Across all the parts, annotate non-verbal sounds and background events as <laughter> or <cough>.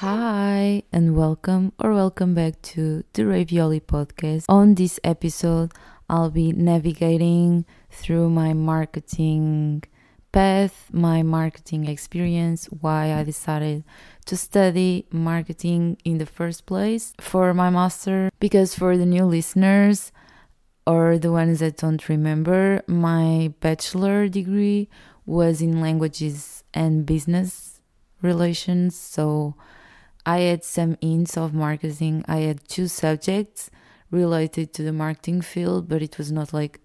Hi, and welcome or welcome back to the Ravioli podcast. On this episode, I'll be navigating through my marketing path, my marketing experience, why I decided to study marketing in the first place for my master. Because for the new listeners or the ones that don't remember, my bachelor degree was in languages and business relations. So I had some hints of marketing. I had two subjects related to the marketing field, but it was not like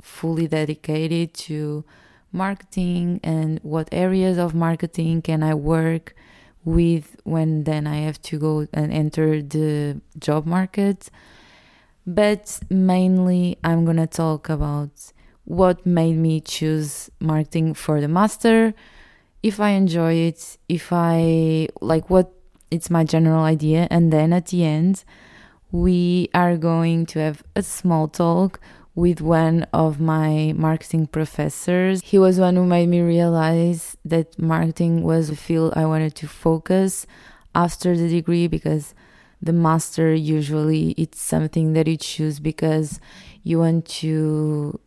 fully dedicated to marketing and what areas of marketing can I work with when then I have to go and enter the job market. But mainly, I'm gonna talk about what made me choose marketing for the master, if I enjoy it, if I like what it's my general idea, and then at the end, we are going to have a small talk with one of my marketing professors. He was one who made me realize that marketing was a field I wanted to focus after the degree because the master usually it's something that you choose because you want to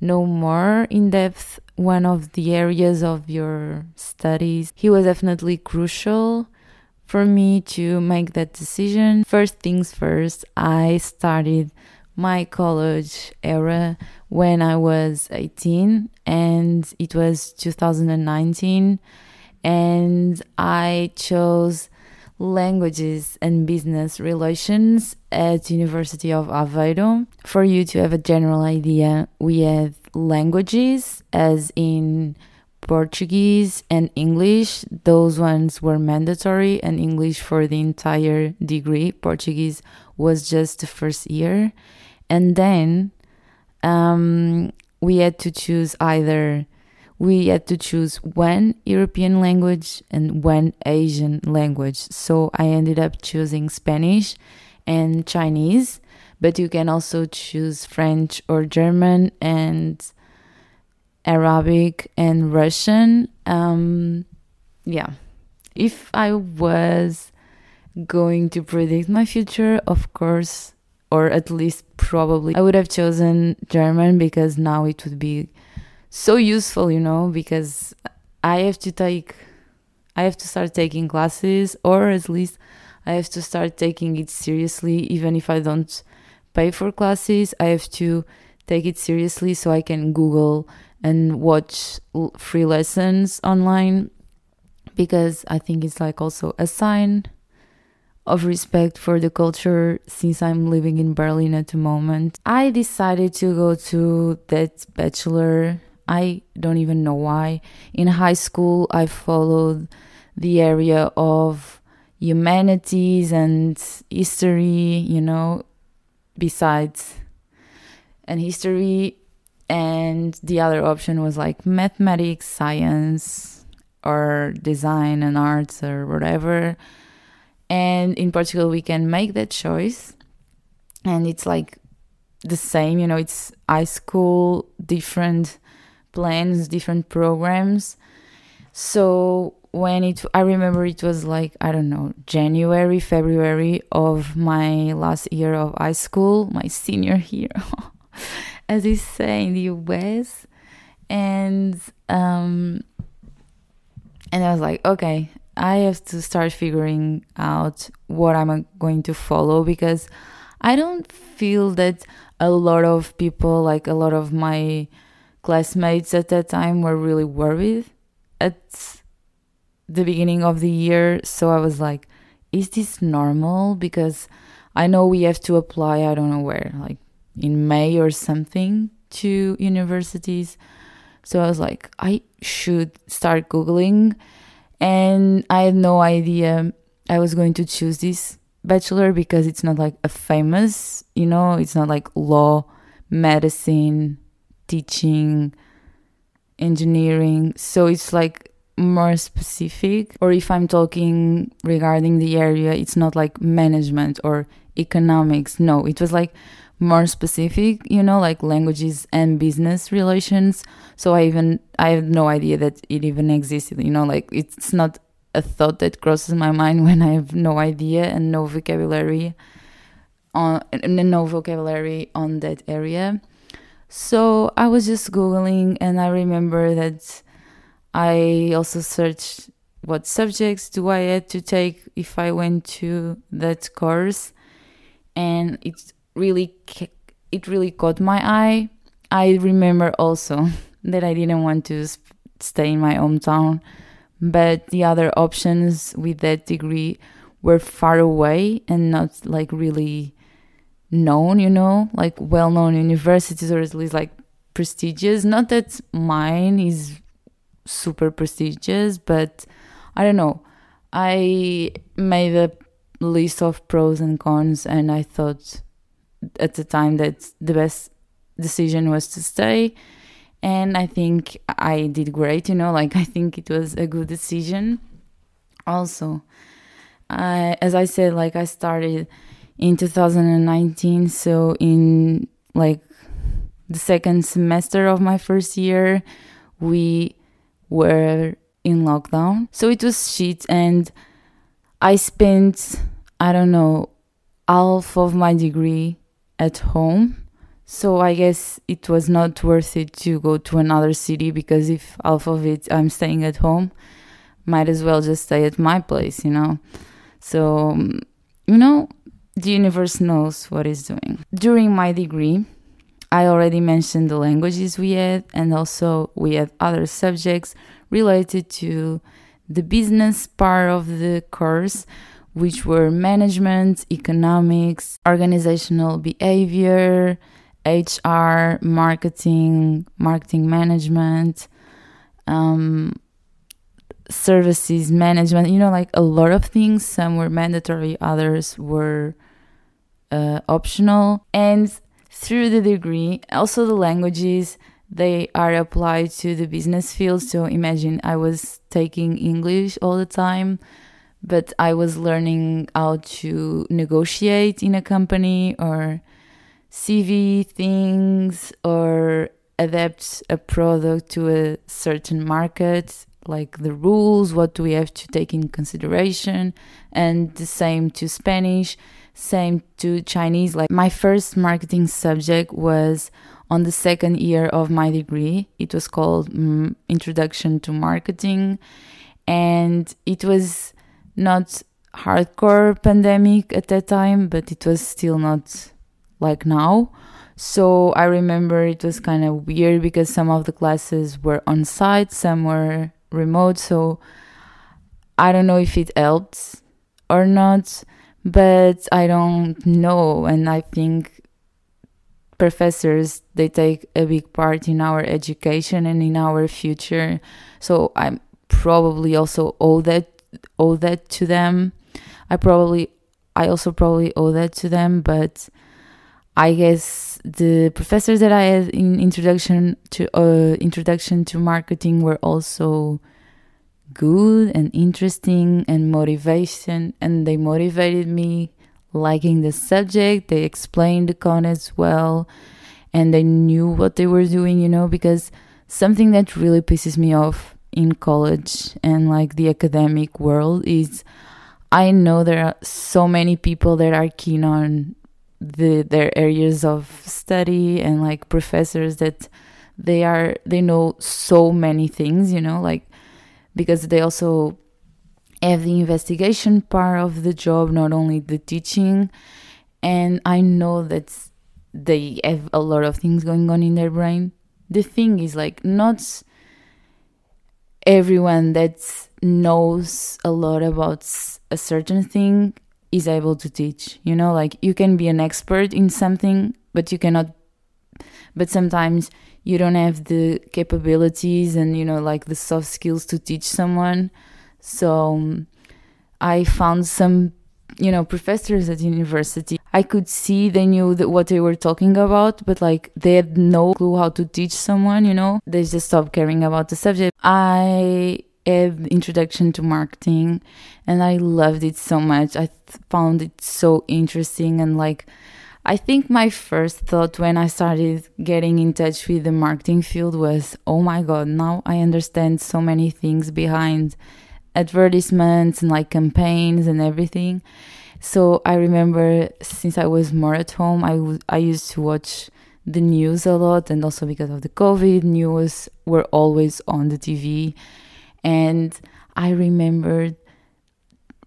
know more in depth one of the areas of your studies. He was definitely crucial for me to make that decision. First things first, I started my college era when I was 18 and it was 2019 and I chose languages and business relations at University of Aveiro. For you to have a general idea, we had languages as in Portuguese and English. Those ones were mandatory and English for the entire degree. Portuguese was just the first year. And then um, we had to choose either we had to choose one European language and one Asian language. So I ended up choosing Spanish and Chinese, but you can also choose French or German and Arabic and Russian. Um, yeah. If I was going to predict my future, of course, or at least probably, I would have chosen German because now it would be so useful, you know, because I have to take, I have to start taking classes, or at least I have to start taking it seriously, even if I don't pay for classes. I have to take it seriously so I can Google and watch free lessons online because I think it's like also a sign of respect for the culture since I'm living in Berlin at the moment. I decided to go to that bachelor I don't even know why. In high school, I followed the area of humanities and history, you know, besides and history and the other option was like mathematics, science or design and arts or whatever. And in Portugal we can make that choice and it's like the same, you know, it's high school different plans, different programs. So when it, I remember it was like, I don't know, January, February of my last year of high school, my senior <laughs> year, as they say in the US. And, um, and I was like, okay, I have to start figuring out what I'm going to follow because I don't feel that a lot of people, like a lot of my classmates at that time were really worried at the beginning of the year. So I was like, is this normal? Because I know we have to apply, I don't know where, like in May or something to universities. So I was like, I should start Googling. And I had no idea I was going to choose this bachelor because it's not like a famous, you know, it's not like law, medicine, teaching, engineering. So it's like more specific. Or if I'm talking regarding the area, it's not like management or economics. No, it was like more specific, you know, like languages and business relations. So I even I have no idea that it even existed, you know, like it's not a thought that crosses my mind <laughs> when I have no idea and no vocabulary on and no vocabulary on that area. So I was just googling, and I remember that I also searched what subjects do I had to take if I went to that course, and it really it really caught my eye. I remember also <laughs> that I didn't want to stay in my hometown, but the other options with that degree were far away and not like really known, you know, like well known universities or at least like prestigious. Not that mine is super prestigious, but I don't know. I made a list of pros and cons, and I thought at the time that the best decision was to stay. And I think I did great, you know, <laughs> like I think it was a good decision. Also, I, as I said, like I started in 2019. So in like the second semester of my first year, we were in lockdown. So it was shit and I spent I don't know half of my degree at home. So I guess it was not worth it to go to another city because if half of it I'm staying at home, might as well just stay at my place, you know. So um, you know, the universe knows what it's doing. During my degree, I already mentioned the languages we had, and also we had other subjects related to the business part of the course, which were management, economics, organizational behavior, HR, marketing, marketing management, um, services management, you know, like a lot of things. Some were mandatory, others were uh, optional. And through the degree, also the languages, they are applied to the business field. So imagine I was taking English all the time, but I was learning how to negotiate in a company or CV things or adapt a product to a certain market like the rules, what do we have to take in consideration, and the same to Spanish, same to Chinese. Like my first marketing subject was on the second year of my degree. It was called um, Introduction to Marketing, and it was not hardcore pandemic at that time, but it was still not like now. So I remember it was kind of weird because some of the classes were on site, some were remote so i don't know if it helped or not but i don't know and i think professors they take a big part in our education and in our future so I'm probably also owe that owe that to them. I probably i also probably owe that to them but i guess the professors that I had in introduction to uh, introduction to marketing were also good and interesting and motivation and they motivated me liking the subject. They explained the concepts well and they knew what they were doing you know because something that really pisses me off in college and like the academic world is i know there are so many people that are keen on the their areas of study and like professors that they are they know so many things you know like because they also have the investigation part of the job not only the teaching. And i know that they have a lot of things going on in their brain. The thing is like not everyone that knows a lot about a certain thing is able to teach you know? Like you can be an expert in something but you cannot but sometimes you don't have the capabilities and you know like the soft skills to teach someone. So um, i found some you know professors at university i could see they knew what they were talking about but like they had no clue how to teach someone you know? They just stopped caring about the subject. I had introduction to marketing and i loved it so much. I found it so interesting and like I think my first thought when I started getting in touch with the marketing field was, oh my god, now I understand so many things behind advertisements and like campaigns and everything. So I remember since I was more at home, I, w- I used to watch the news a lot, and also because of the COVID, news were always on the TV. And I remembered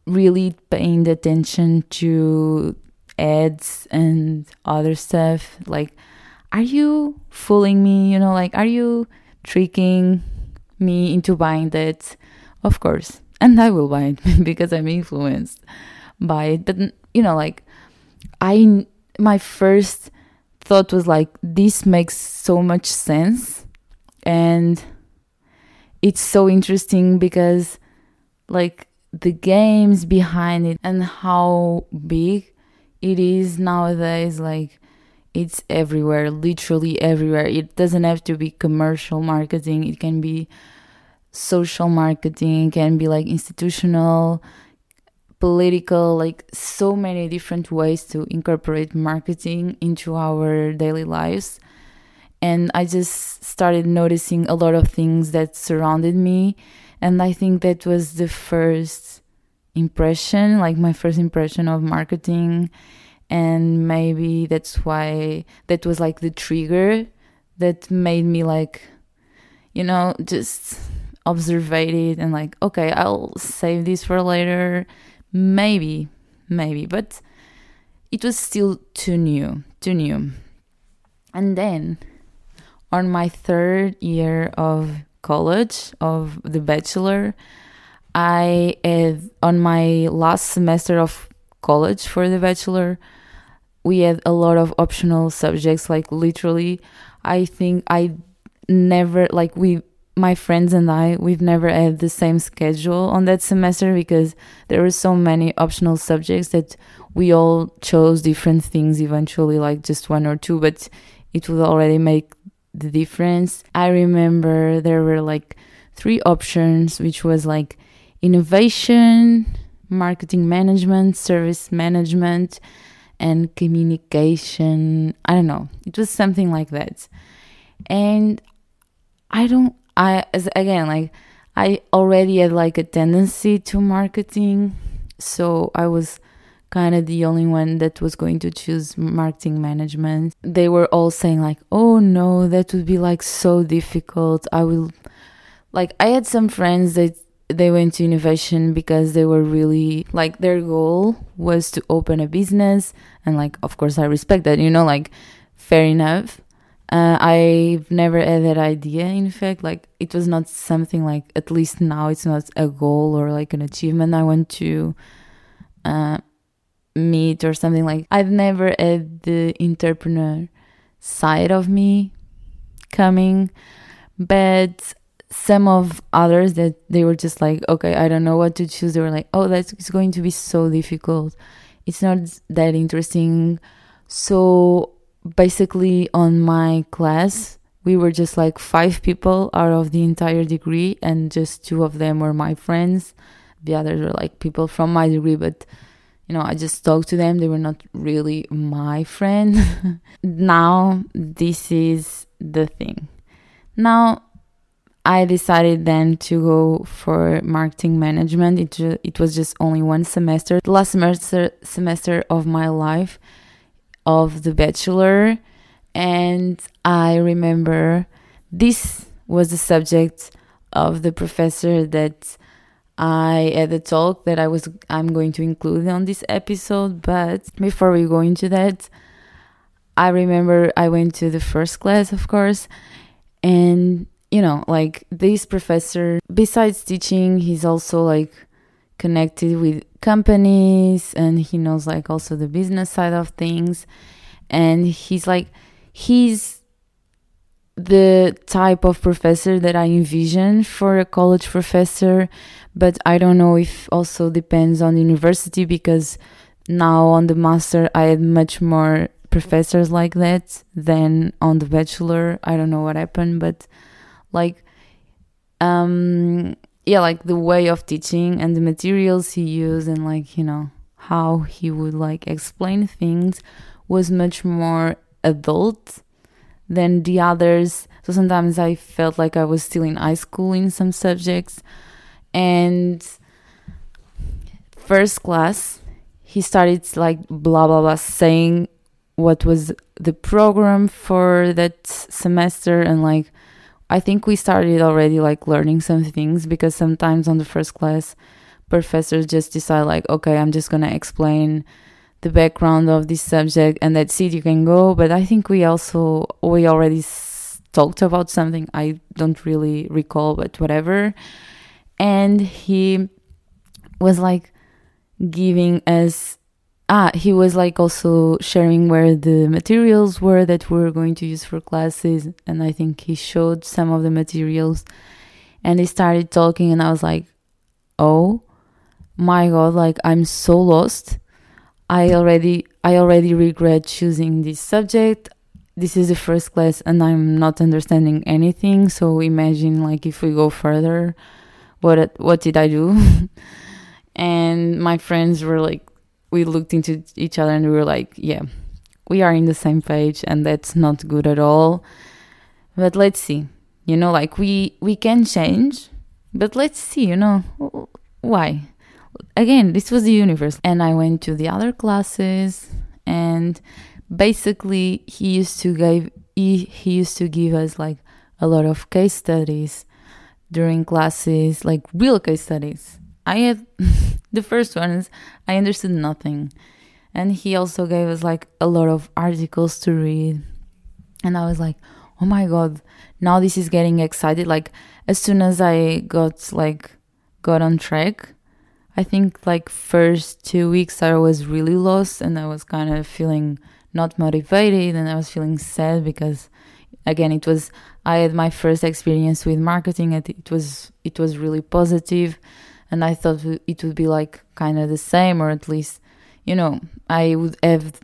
really paying attention to ads and other stuff. Like, are you fooling me? You know, like, are you tricking me into buying that? Of course. And I will buy it <laughs> because I'm influenced by it. But, you know, like, I, my first thought was like, this makes so much sense. And it's so interesting because, like, the games behind it and how big it is nowadays like it's everywhere literally everywhere it doesn't have to be commercial marketing it can be social marketing can be like institutional political like so many different ways to incorporate marketing into our daily lives. And i just started noticing a lot of things that surrounded me. And i think that was the first impression like my first impression of marketing. And maybe that's why that was like the trigger that made me like you know just observe it and like okay i'll save this for later. Maybe maybe but it was still too new too new. And then on my third year of college of the bachelor i had on my last semester of college for the bachelor we had a lot of optional subjects like literally i think i never like we my friends and I, we've never had the same schedule on that semester because there were so many optional subjects that we all chose different things eventually, like just one or two, but it would already make the difference. I remember there were like three options, which was like innovation, marketing management, service management, and communication. I don't know. It was something like that. And I don't I as again like I already had like a tendency to marketing, so I was kind of the only one that was going to choose marketing management. They were all saying like, "Oh no, that would be like so difficult. I will like I had some friends that they went to innovation because they were really like their goal was to open a business and like of course I respect that, you know, like fair enough. Uh, I've never had that idea. In fact, like it was not something like at least now it's not a goal or like an achievement I want to uh, meet or something like. I've never had the entrepreneur side of me coming, but some of others that they were just like, okay, I don't know what to choose. They were like, oh, that's it's going to be so difficult. It's not that interesting. So basically on my class we were just like five people out of the entire degree and just two of them were my friends. The others were like people from my degree but you know i just talked to them. They were not really my friend. <laughs> Now this is the thing. Now i decided then to go for marketing management. It, it was just only one semester. The last semester semester of my life of the bachelor and i remember this was the subject of the professor that i had a talk that i was i'm going to include on this episode but before we go into that i remember i went to the first class of course and you know like this professor besides teaching he's also like connected with companies and he knows like also the business side of things and he's like he's the type of professor that I envision for a college professor, but I don't know if also depends on university because now on the master I had much more professors like that than on the bachelor. I don't know what happened, but like um yeah, like the way of teaching and the materials he used and like, you know, how he would like explain things was much more adult than the others. So sometimes I felt like I was still in high school in some subjects. And first class, he started like blah blah blah saying what was the program for that semester and like I think we started already like learning some things because sometimes on the first class professors just decide like okay I'm just gonna explain the background of this subject and that's it you can go. But I think we also we already s- talked about something. I don't really recall but whatever. And he was like giving us ah he was like also sharing where the materials were that we are going to use for classes and i think he showed some of the materials. And he started talking and i was like oh my god like i'm so lost. I already i already regret choosing this subject. This is the first class and i'm not understanding anything. So imagine like if we go further what what did i do? <laughs> And my friends were like we looked into each other and we were like, yeah, we are in the same page and that's not good at all. But let's see. You know, like we we can change, but let's see, you know, why? Again, this was the universe. And I went to the other classes and basically he used to give he, he used to give us like a lot of case studies during classes, like real case studies. I had <laughs> the first ones, I understood nothing. And he also gave us like a lot of articles to read. And I was like, oh my god, now this is getting excited. Like as soon as I got like got on track, I think like first two weeks I was really lost and I was kind of feeling not motivated and I was feeling sad because again it was I had my first experience with marketing and it was it was really positive and I thought it would be like kind of the same, or at least, you know, I would have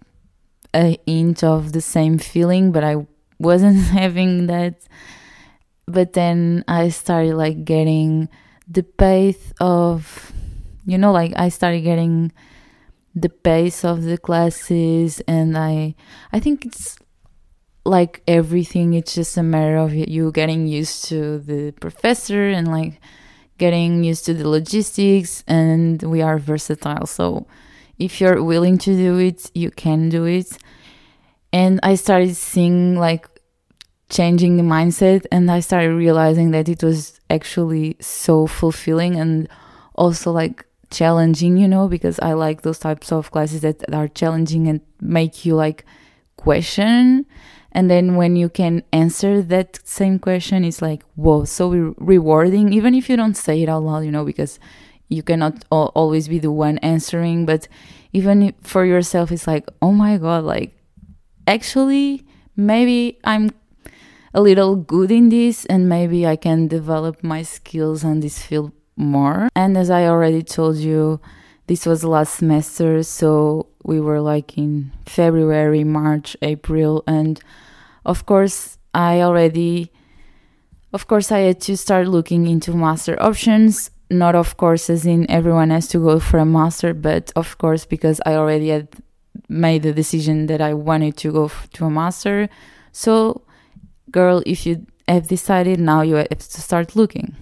a hint of the same feeling, but I wasn't <laughs> having that. But then I started like getting the pace of, you know, like I started getting the pace of the classes, and I, I think it's like everything. It's just a matter of you getting used to the professor and like getting used to the logistics and we are versatile. So if you're willing to do it you can do it. And i started seeing like changing the mindset and i started realizing that it was actually so fulfilling and also like challenging you know because i like those types of classes that are challenging and make you like question and then when you can answer that same question it's like whoa so re- rewarding even if you don't say it out loud you know because you cannot al- always be the one answering. But even for yourself it's like oh my god like actually maybe i'm a little good in this and maybe i can develop my skills on this field more. And as i already told you this was last semester so we were like in February, March, April, and of course, I already, of course, I had to start looking into master options. Not, of course, as in everyone has to go for a master, but of course, because I already had made the decision that I wanted to go to a master. So, girl, if you have decided, now you have to start looking.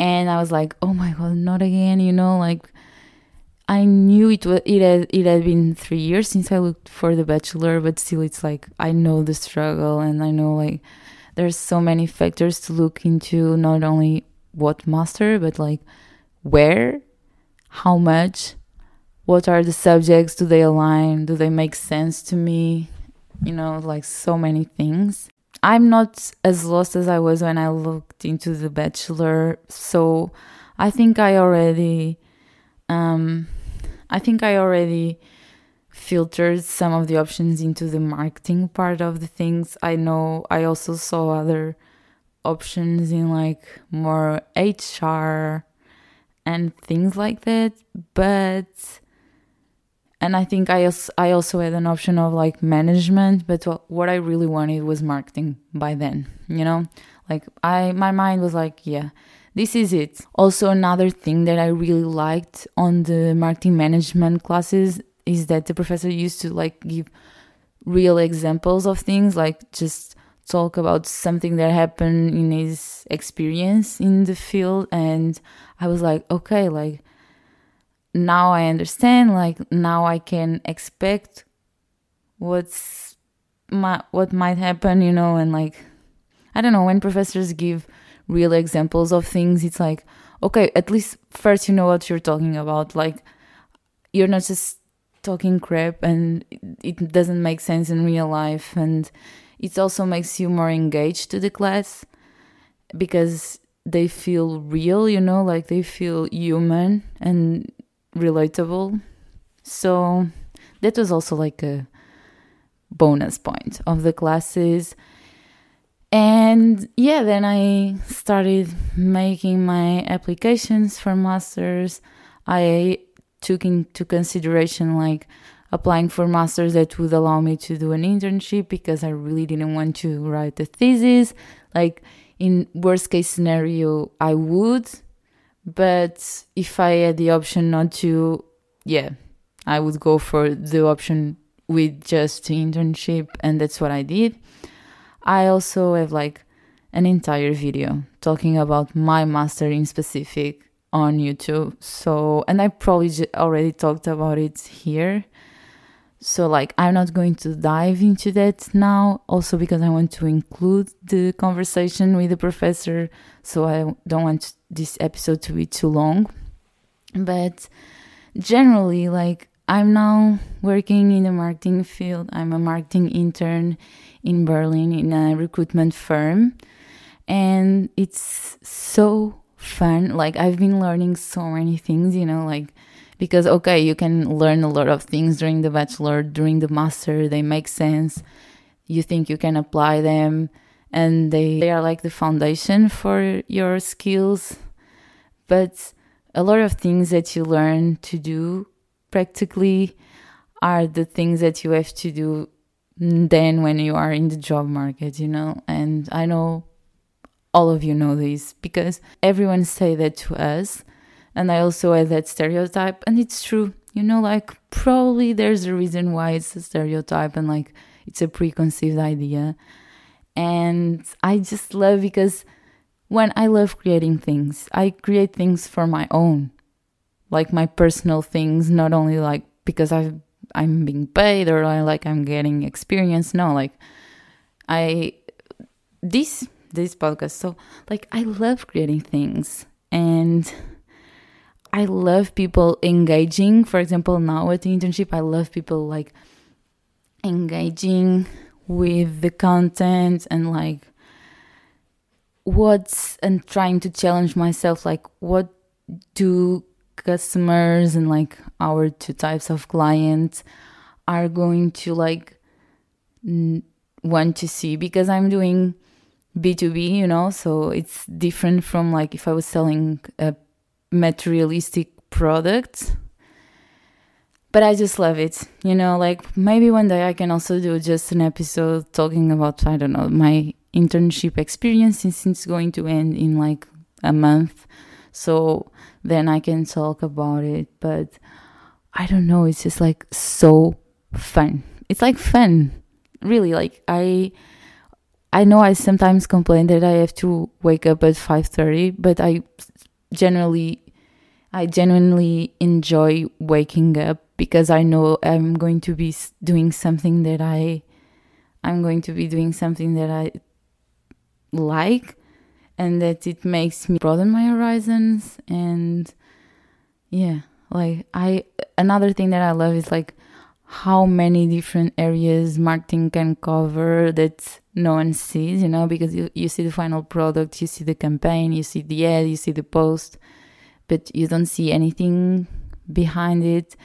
And I was like, oh my god, not again, you know, like I knew it was it had it had been three years since I looked for the bachelor, but still, it's like I know the struggle, and I know like there's so many factors to look into. Not only what master, but like where, how much, what are the subjects? Do they align? Do they make sense to me? You know, like so many things. I'm not as lost as I was when I looked into the bachelor, so I think I already um I think I already filtered some of the options into the marketing part of the things. I know I also saw other options in like more HR and things like that, but and I think I also, I also had an option of like management, but what I really wanted was marketing by then, you know? Like I my mind was like, yeah, this is it. Also, another thing that I really liked on the marketing management classes is that the professor used to like give real examples of things, like just talk about something that happened in his experience in the field and I was like, okay, like now I understand, like now I can expect what's my what might happen, you know, and like I don't know, when professors give real examples of things, it's like, okay, at least first you know what you're talking about. Like you're not just talking crap and it doesn't make sense in real life and it also makes you more engaged to the class because they feel real, you know, like they feel human and relatable. So that was also like a bonus point of the classes. And yeah, then I started making my applications for masters. I took into consideration like applying for masters that would allow me to do an internship because I really didn't want to write a thesis. Like in worst case scenario, I would, but if I had the option not to, yeah, I would go for the option with just internship, and that's what I did. I also have like an entire video talking about my master in specific on YouTube. So, and I probably already talked about it here. So, like, I'm not going to dive into that now, also because I want to include the conversation with the professor. So, I don't want this episode to be too long. But generally, like, I'm now working in the marketing field. I'm a marketing intern in Berlin in a recruitment firm. And it's so fun. Like, I've been learning so many things, you know, like, because okay you can learn a lot of things during the bachelor during the master they make sense you think you can apply them and they, they are like the foundation for your skills. But a lot of things that you learn to do practically are the things that you have to do then when you are in the job market you know? And i know all of you know this because everyone say that to us and I also had that stereotype, and it's true. You know, like probably there's a reason why it's a stereotype and like it's a preconceived idea. And I just love because when I love creating things, I create things for my own, like my personal things, not only like because I I'm being paid or I like I'm getting experience. No, like I this this podcast. So like I love creating things and I love people engaging. For example, now at the internship, I love people like engaging with the content and like what's and trying to challenge myself like what do customers and like our two types of clients are going to like n- want to see because I'm doing B2B, you know, so it's different from like if I was selling a materialistic product but I just love it. You know, like maybe one day I can also do just an episode talking about, I don't know, my internship experience since it's going to end in like a month. So then I can talk about it. But I don't know, it's just like so fun. It's like fun. Really, like I I know I sometimes complain that I have to wake up at 5:30, but I generally I genuinely enjoy waking up because I know I'm going to be doing something that I I'm going to be doing something that I like and that it makes me broaden my horizons and yeah like I another thing that I love is like how many different areas marketing can cover that no one sees, you know, because you, you see the final product, you see the campaign, you see the ad, you see the post, but you don't see anything behind it.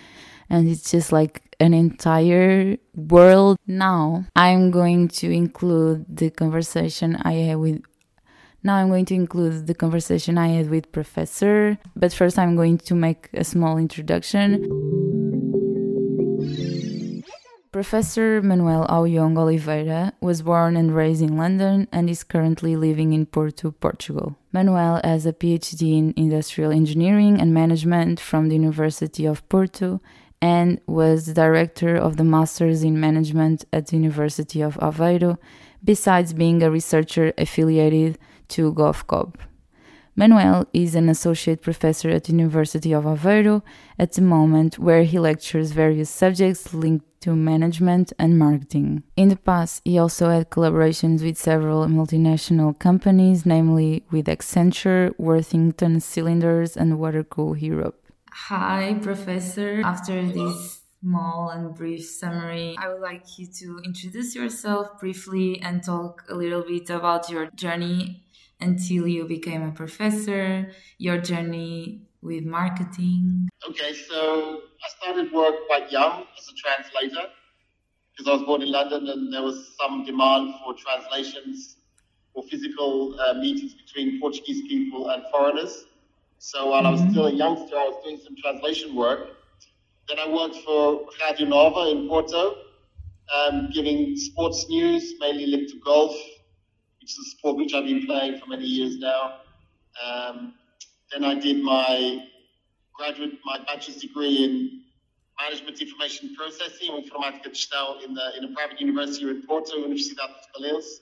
And it's just like an entire world. Now I'm going to include the conversation I had with now I'm going to include the conversation I had with Professor, but first I'm going to make a small introduction. Professor Manuel Au-Yong Oliveira was born and raised in London and is currently living in Porto, Portugal. Manuel has a PhD in Industrial Engineering and Management from the University of Porto and was the director of the Masters in Management at the University of Aveiro besides being a researcher affiliated to GOVCOPP. Manuel is an associate professor at the University of Aveiro at the moment, where he lectures various subjects linked to management and marketing. In the past, he also had collaborations with several multinational companies, namely with Accenture, Worthington Cylinders, and Watercool Europe. Hi, Professor. After this small and brief summary, I would like you to introduce yourself briefly and talk a little bit about your journey until you became a professor, your journey with marketing? Okay, so I started work quite young as a translator because I was born in London and there was some demand for translations for physical uh, meetings between Portuguese people and foreigners. So while mm-hmm. I was mm-hmm. still a youngster, I was doing some translation work. Then I worked for Radio Nova in Porto, um, giving sports news, mainly linked to golf which is a sport which I've been playing for many years now. Um, then I did my graduate, my bachelor's degree in management information processing, informática de gestão, in, the, in a private university in Porto, Universidade de Baleares.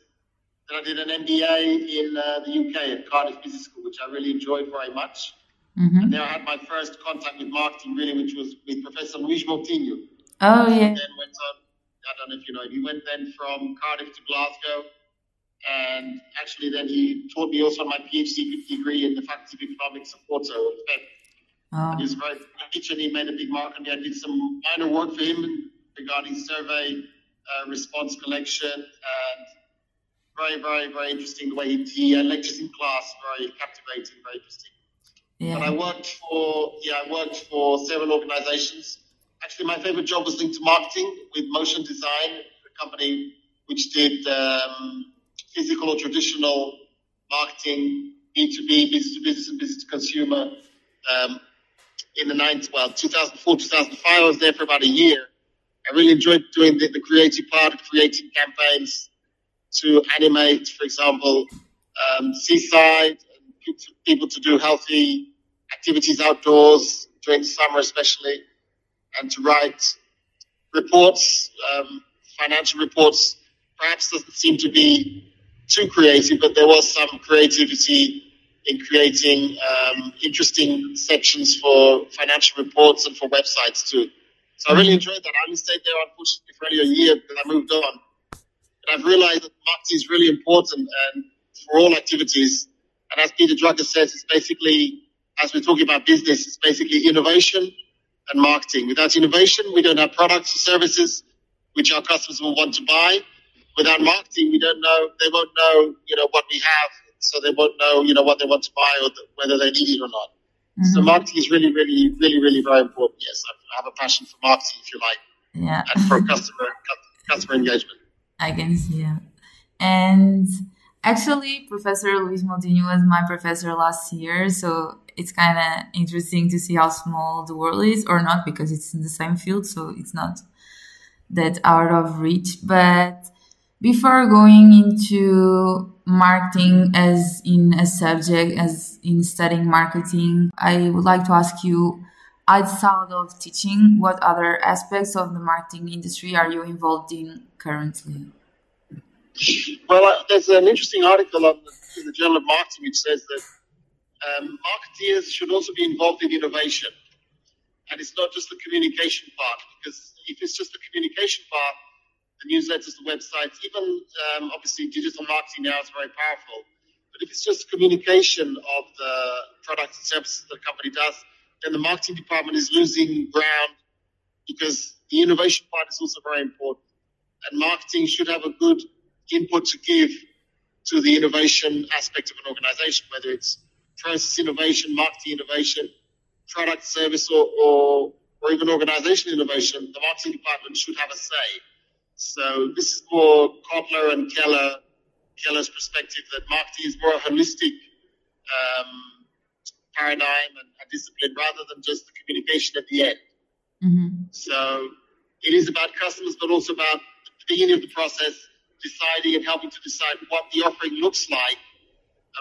Then I did an MBA in uh, the UK at Cardiff Business School, which I really enjoyed very much. Mm-hmm. And then I had my first contact with marketing, really, which was with Professor Luis Moutinho. Oh, yeah. Then went on, I don't know if you know, he went then from Cardiff to Glasgow and actually, then he taught me also my PhD degree in the Faculty of Economics of Porto. Oh. He was very rich and he made a big mark on me. I did some minor work for him regarding survey uh, response collection and very, very, very interesting the way he, he uh, lectures in class, very captivating, very interesting. Yeah. And I worked for, yeah, I worked for several organizations. Actually, my favorite job was linked to marketing with Motion Design, a company which did um, physical or traditional marketing, B2B, business to business and business to consumer. Um, in the ninth, well, 2004, 2005, I was there for about a year. I really enjoyed doing the, the creative part creating campaigns to animate, for example, um, seaside, and people to do healthy activities outdoors during summer, especially, and to write reports, um, financial reports. Perhaps doesn't seem to be too creative, but there was some creativity in creating um, interesting sections for financial reports and for websites too. So I really mm-hmm. enjoyed that. I only stayed there unfortunately for only a year because I moved on. But I've realized that marketing is really important and for all activities. And as Peter Drucker says, it's basically, as we're talking about business, it's basically innovation and marketing. Without innovation, we don't have products or services which our customers will want to buy without marketing, we don't know, they won't know, you know, what we have. So they won't know, you know, what they want to buy or the, whether they need it or not. Mm-hmm. So marketing is really, really, really, really very important. Yes, I have a passion for marketing, if you like. Yeah. And for customer, customer engagement. I can see it. And actually, Professor Luis Moutinho was my professor last year. So it's kind of interesting to see how small the world is or not because it's in the same field. So it's not that out of reach, but before going into marketing as in a subject, as in studying marketing, I would like to ask you, outside of teaching, what other aspects of the marketing industry are you involved in currently? Well, uh, there's an interesting article on the, in the Journal of Marketing which says that um, marketeers should also be involved in innovation. And it's not just the communication part, because if it's just the communication part, the newsletters, the websites, even um, obviously digital marketing now is very powerful. But if it's just communication of the products and services that a company does, then the marketing department is losing ground because the innovation part is also very important. And marketing should have a good input to give to the innovation aspect of an organization, whether it's process innovation, marketing innovation, product service, or, or, or even organizational innovation, the marketing department should have a say. So this is more Kotler and Keller, Keller's perspective that marketing is more a holistic um, paradigm and a discipline rather than just the communication at the end. Mm-hmm. So it is about customers, but also about the beginning of the process, deciding and helping to decide what the offering looks like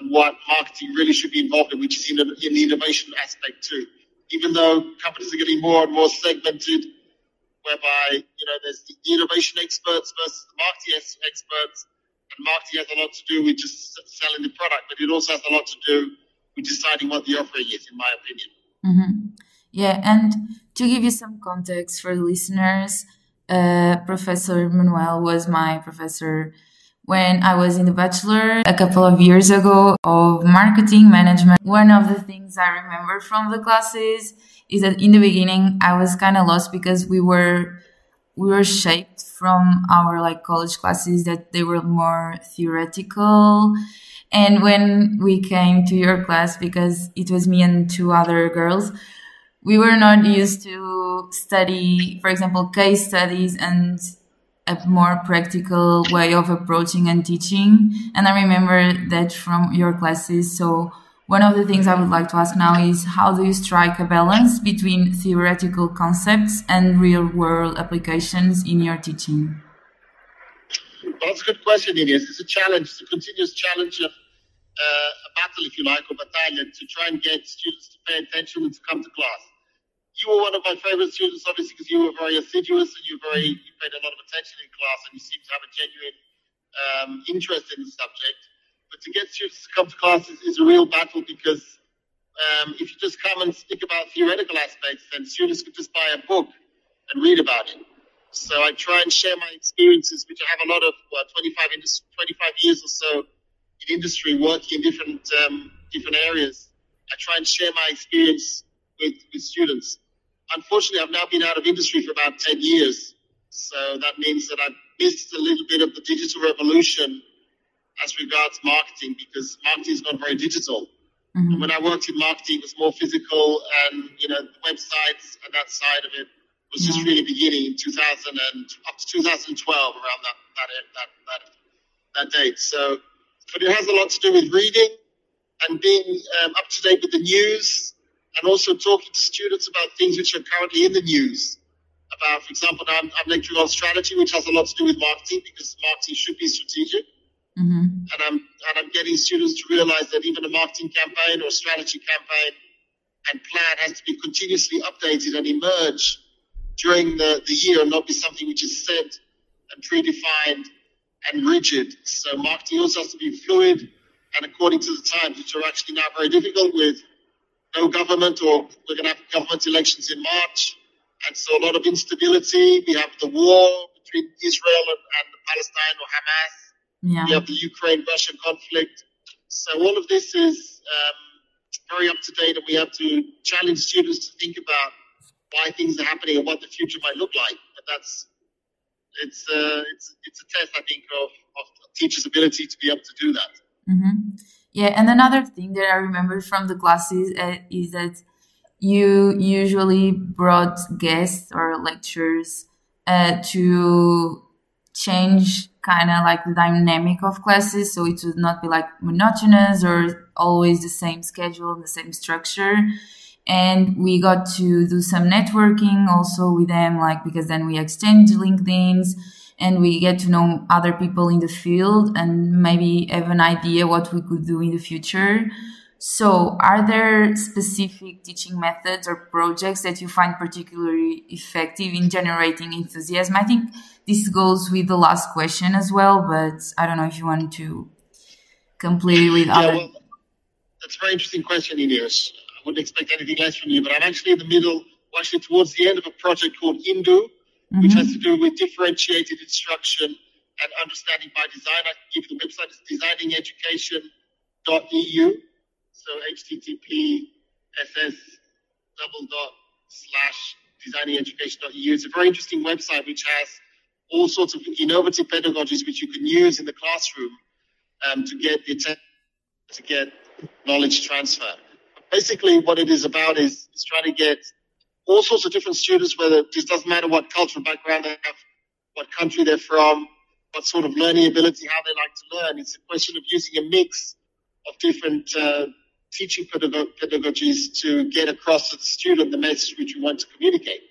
and what marketing really should be involved in, which is in, in the innovation aspect too. Even though companies are getting more and more segmented, whereby, you know, there's the innovation experts versus the marketing experts. And marketing has a lot to do with just selling the product, but it also has a lot to do with deciding what the offering is, in my opinion. Mm-hmm. Yeah, and to give you some context for the listeners, uh, Professor Manuel was my professor when I was in the bachelor a couple of years ago of marketing management. One of the things I remember from the classes is that in the beginning I was kind of lost because we were we were shaped from our like college classes that they were more theoretical and when we came to your class because it was me and two other girls we were not used to study for example case studies and a more practical way of approaching and teaching and i remember that from your classes so one of the things I would like to ask now is how do you strike a balance between theoretical concepts and real world applications in your teaching? That's a good question, Ines. It's a challenge, it's a continuous challenge of uh, a battle, if you like, or battalion to try and get students to pay attention and to come to class. You were one of my favorite students, obviously, because you were very assiduous and you very you paid a lot of attention in class, and you seem to have a genuine um, interest in the subject. But to get students to come to class is, is a real battle because um, if you just come and speak about theoretical aspects, then students could just buy a book and read about it. So I try and share my experiences, which I have a lot of, what, 25, 25 years or so in industry working in different, um, different areas. I try and share my experience with, with students. Unfortunately, I've now been out of industry for about 10 years. So that means that I've missed a little bit of the digital revolution as regards marketing because marketing has gone very digital. Mm-hmm. when I worked in marketing, it was more physical, and you know the websites and that side of it was just really beginning in 2000 and up to 2012 around that that that that, that date. So, but it has a lot to do with reading and being um, up to date with the news, and also talking to students about things which are currently in the news. About, for example, I'm, I'm lecturing on strategy, which has a lot to do with marketing because marketing should be strategic. Mm-hmm. And I'm and I'm getting students to realize that even a marketing campaign or strategy campaign and plan has to be continuously updated and emerge during the, the year and not be something which is set and predefined and rigid. So marketing also has to be fluid and according to the times, which are actually now very difficult with no government or we're going to have government elections in March. And so a lot of instability. We have the war between Israel and, and Palestine or Hamas. Yeah. We have the Ukraine Russia conflict. So all of this is um, very up to date, and we have to challenge students to think about why things are happening and what the future might look like. But that's it's uh, it's it's a test, I think, of of teachers' ability to be able to do that. Mm-hmm. Yeah, and another thing that I remember from the classes uh, is that you usually brought guests or lecturers uh, to change kind of like the dynamic of classes so it would not be like monotonous or always the same schedule the same structure. And we got to do some networking also with them like because then we exchange linkedins and we get to know other people in the field and maybe have an idea what we could do in the future so, are there specific teaching methods or projects that you find particularly effective in generating enthusiasm? I think this goes with the last question as well, but I don't know if you want to complete with yeah, other. Well, that's a very interesting question, Ines. I wouldn't expect anything less from you, but I'm actually in the middle, actually towards the end of a project called INDU, mm-hmm. which has to do with differentiated instruction and understanding by design. I can give you the website, it's designingeducation.eu. So http ss double dot slash designingeducation.eu. It's a very interesting website which has all sorts of innovative pedagogies which you can use in the classroom um, to get the to get knowledge transfer. Basically, what it is about is, is trying to get all sorts of different students, whether it just doesn't matter what cultural background they have, what country they're from, what sort of learning ability, how they like to learn. It's a question of using a mix of different uh, teaching pedagogies to get across to the student the message which we want to communicate.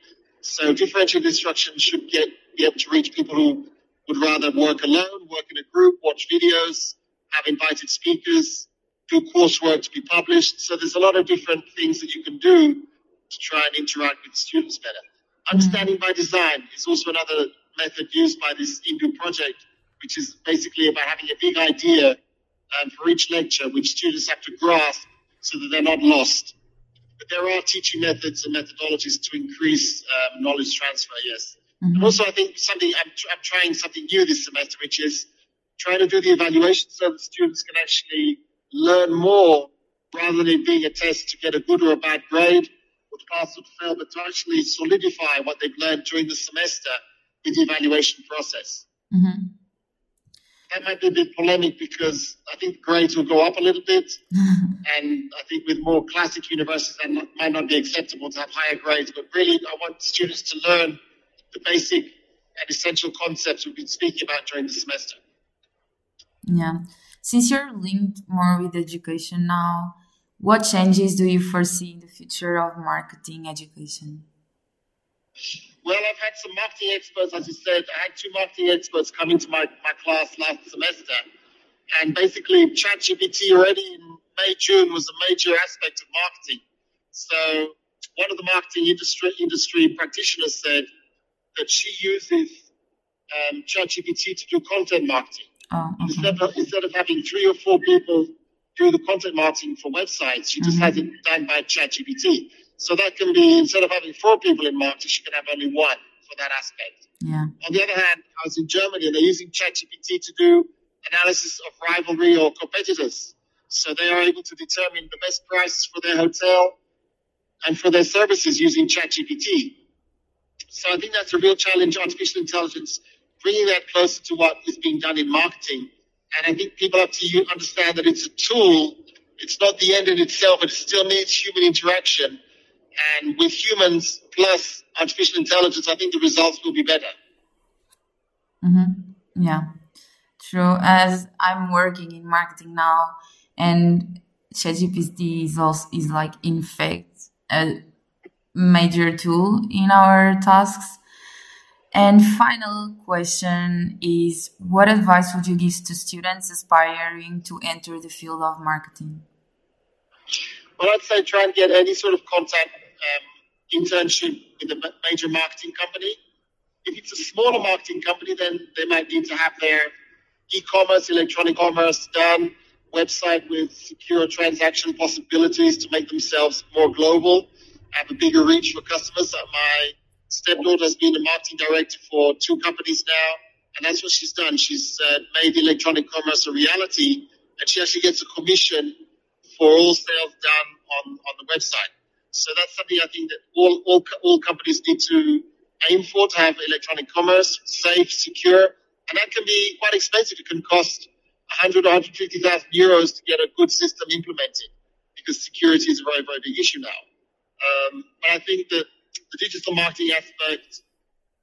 So differentiated instruction should get be able to reach people who would rather work alone, work in a group, watch videos, have invited speakers, do coursework to be published. So there's a lot of different things that you can do to try and interact with students better. Understanding by design is also another method used by this INDU project, which is basically about having a big idea um, for each lecture, which students have to grasp so that they're not lost. But there are teaching methods and methodologies to increase um, knowledge transfer, yes. Mm-hmm. And also, I think something I'm, I'm trying something new this semester, which is trying to do the evaluation so that students can actually learn more rather than it being a test to get a good or a bad grade to pass to fail, but to actually solidify what they've learned during the semester in the evaluation process. Mm-hmm. That might be a bit polemic because I think grades will go up a little bit, <laughs> and I think with more classic universities that might not be acceptable to have higher grades. But really, I want students to learn the basic and essential concepts we've been speaking about during the semester. Yeah. Since you're linked more with education now, what changes do you foresee in the future of marketing education? Well, I've had some marketing experts, as you said. I had two marketing experts come into my, my class last semester. And basically, ChatGPT already in May, June was a major aspect of marketing. So one of the marketing industry, industry practitioners said that she uses um, ChatGPT to do content marketing. Oh, okay. instead, of, instead of having three or four people do the content marketing for websites, she just mm-hmm. has it done by ChatGPT. So that can be instead of having four people in marketing, she can have only one for that aspect. Yeah. On the other hand, I was in Germany and they're using ChatGPT to do analysis of rivalry or competitors. So they are able to determine the best prices for their hotel and for their services using ChatGPT. So I think that's a real challenge, artificial intelligence bringing that closer to what is being done in marketing. And I think people have to understand that it's a tool. It's not the end in itself. It still needs human interaction. And with humans plus artificial intelligence, I think the results will be better. Mm-hmm. Yeah, true. As I'm working in marketing now, and ChatGPT is also is like in fact a major tool in our tasks and final question is what advice would you give to students aspiring to enter the field of marketing? Well, I'd say try and get any sort of contact um, internship with a major marketing company. If it's a smaller marketing company, then they might need to have their e-commerce, electronic commerce done, website with secure transaction possibilities to make themselves more global, have a bigger reach for customers. My stepdaughter has been a marketing director for two companies now, and that's what she's done. She's uh, made electronic commerce a reality, and she actually gets a commission for all sales done on, on the website. So that's something I think that all, all, all companies need to aim for to have electronic commerce, safe, secure, and that can be quite expensive. It can cost 100 or 150,000 euros to get a good system implemented because security is a very, very big issue now. Um, but I think that the digital marketing aspect,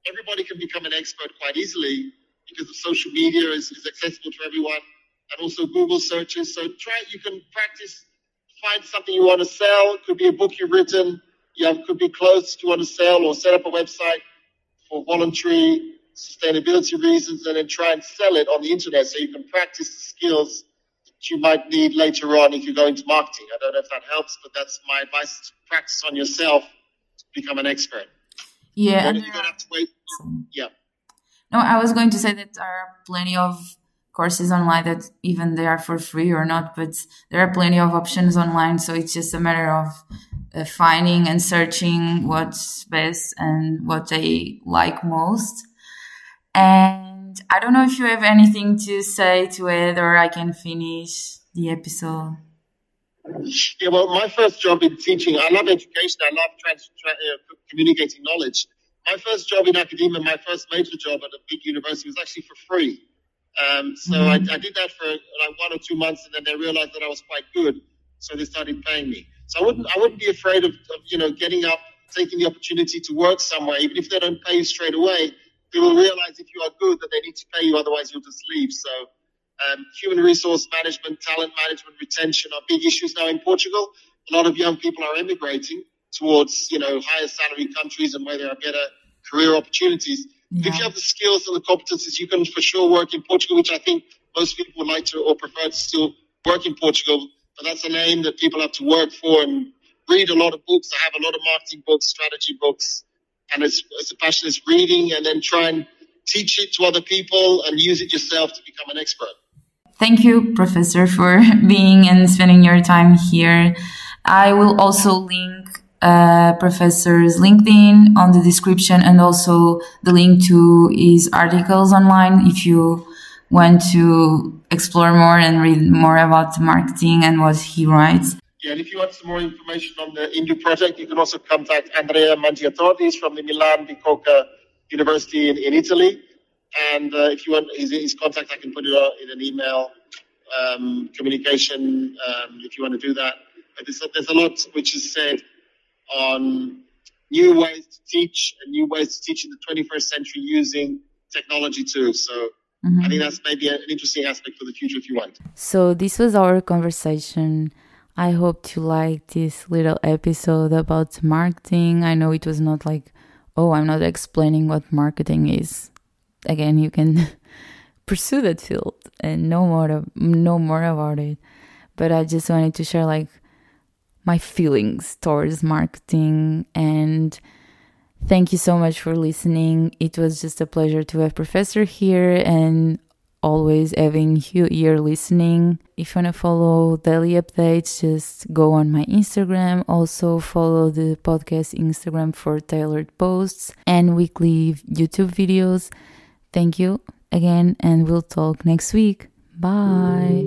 everybody can become an expert quite easily because of social media is, is accessible to everyone and also Google searches. So try, you can practice, find something you want to sell. It could be a book you've written. You have, could be clothes you want to sell or set up a website for voluntary sustainability reasons and then try and sell it on the internet so you can practice the skills that you might need later on if you go into marketing. I don't know if that helps, but that's my advice to practice on yourself become an expert. Yeah. And have to wait. Yeah. No, I was going to say that there are plenty of courses online that even they are for free or not, but there are plenty of options online. So it's just a matter of uh, finding and searching what's best and what they like most. And I don't know if you have anything to say to it or I can finish the episode. Yeah, well, my first job in teaching, I love education. I love trans, tra- uh, communicating knowledge. My first job in academia, my first major job at a big university was actually for free. Um, so mm-hmm. I, I, did that for like one or two months, and then they realized that I was quite good, so they started paying me. So I wouldn't, I wouldn't be afraid of, of you know, getting up, taking the opportunity to work somewhere, even if they don't pay you straight away. They will realize if you are good that they need to pay you, otherwise you'll just leave. So um, human resource management, talent management, retention are big issues now in Portugal. A lot of young people are emigrating towards, you know, higher salary countries and where there are better career opportunities. Yeah. If you have the skills and the competencies, you can for sure work in Portugal, which I think most people would like to or prefer to still work in Portugal. But that's a name that people have to work for and read a lot of books. I have a lot of marketing books, strategy books, and it's, it's a passion is reading and then try and teach it to other people and use it yourself to become an expert. Thank you, Professor, for <laughs> being and spending your time here. I will also link uh, Professor's LinkedIn on the description and also the link to his articles online if you want to explore more and read more about marketing and what he writes. Yeah, and if you want some more information on the Indu project, you can also contact Andrea Mangiatordi from the Milan Bicocca University in, in Italy. And uh, if you want his, his, contact, I can put it in an email um, communication um, if you want to do that. But there's a, there's a lot which is said on new ways to teach and new ways to teach in the 21st century using technology too. So mm-hmm. I think that's maybe an interesting aspect for the future if you want. So this was our conversation. I hope you liked this little episode about marketing. I know it was not like, oh, I'm not explaining what marketing is. Again, you can <laughs> pursue that field and know more of, know more about it. But I just wanted to share like my feelings towards marketing and thank you so much for listening. It was just a pleasure to have Professor here and always having you here listening. If you want to follow daily updates, just go on my Instagram. Also, follow the podcast Instagram for tailored posts and weekly YouTube videos. Thank you again, and we'll talk next week. Bye.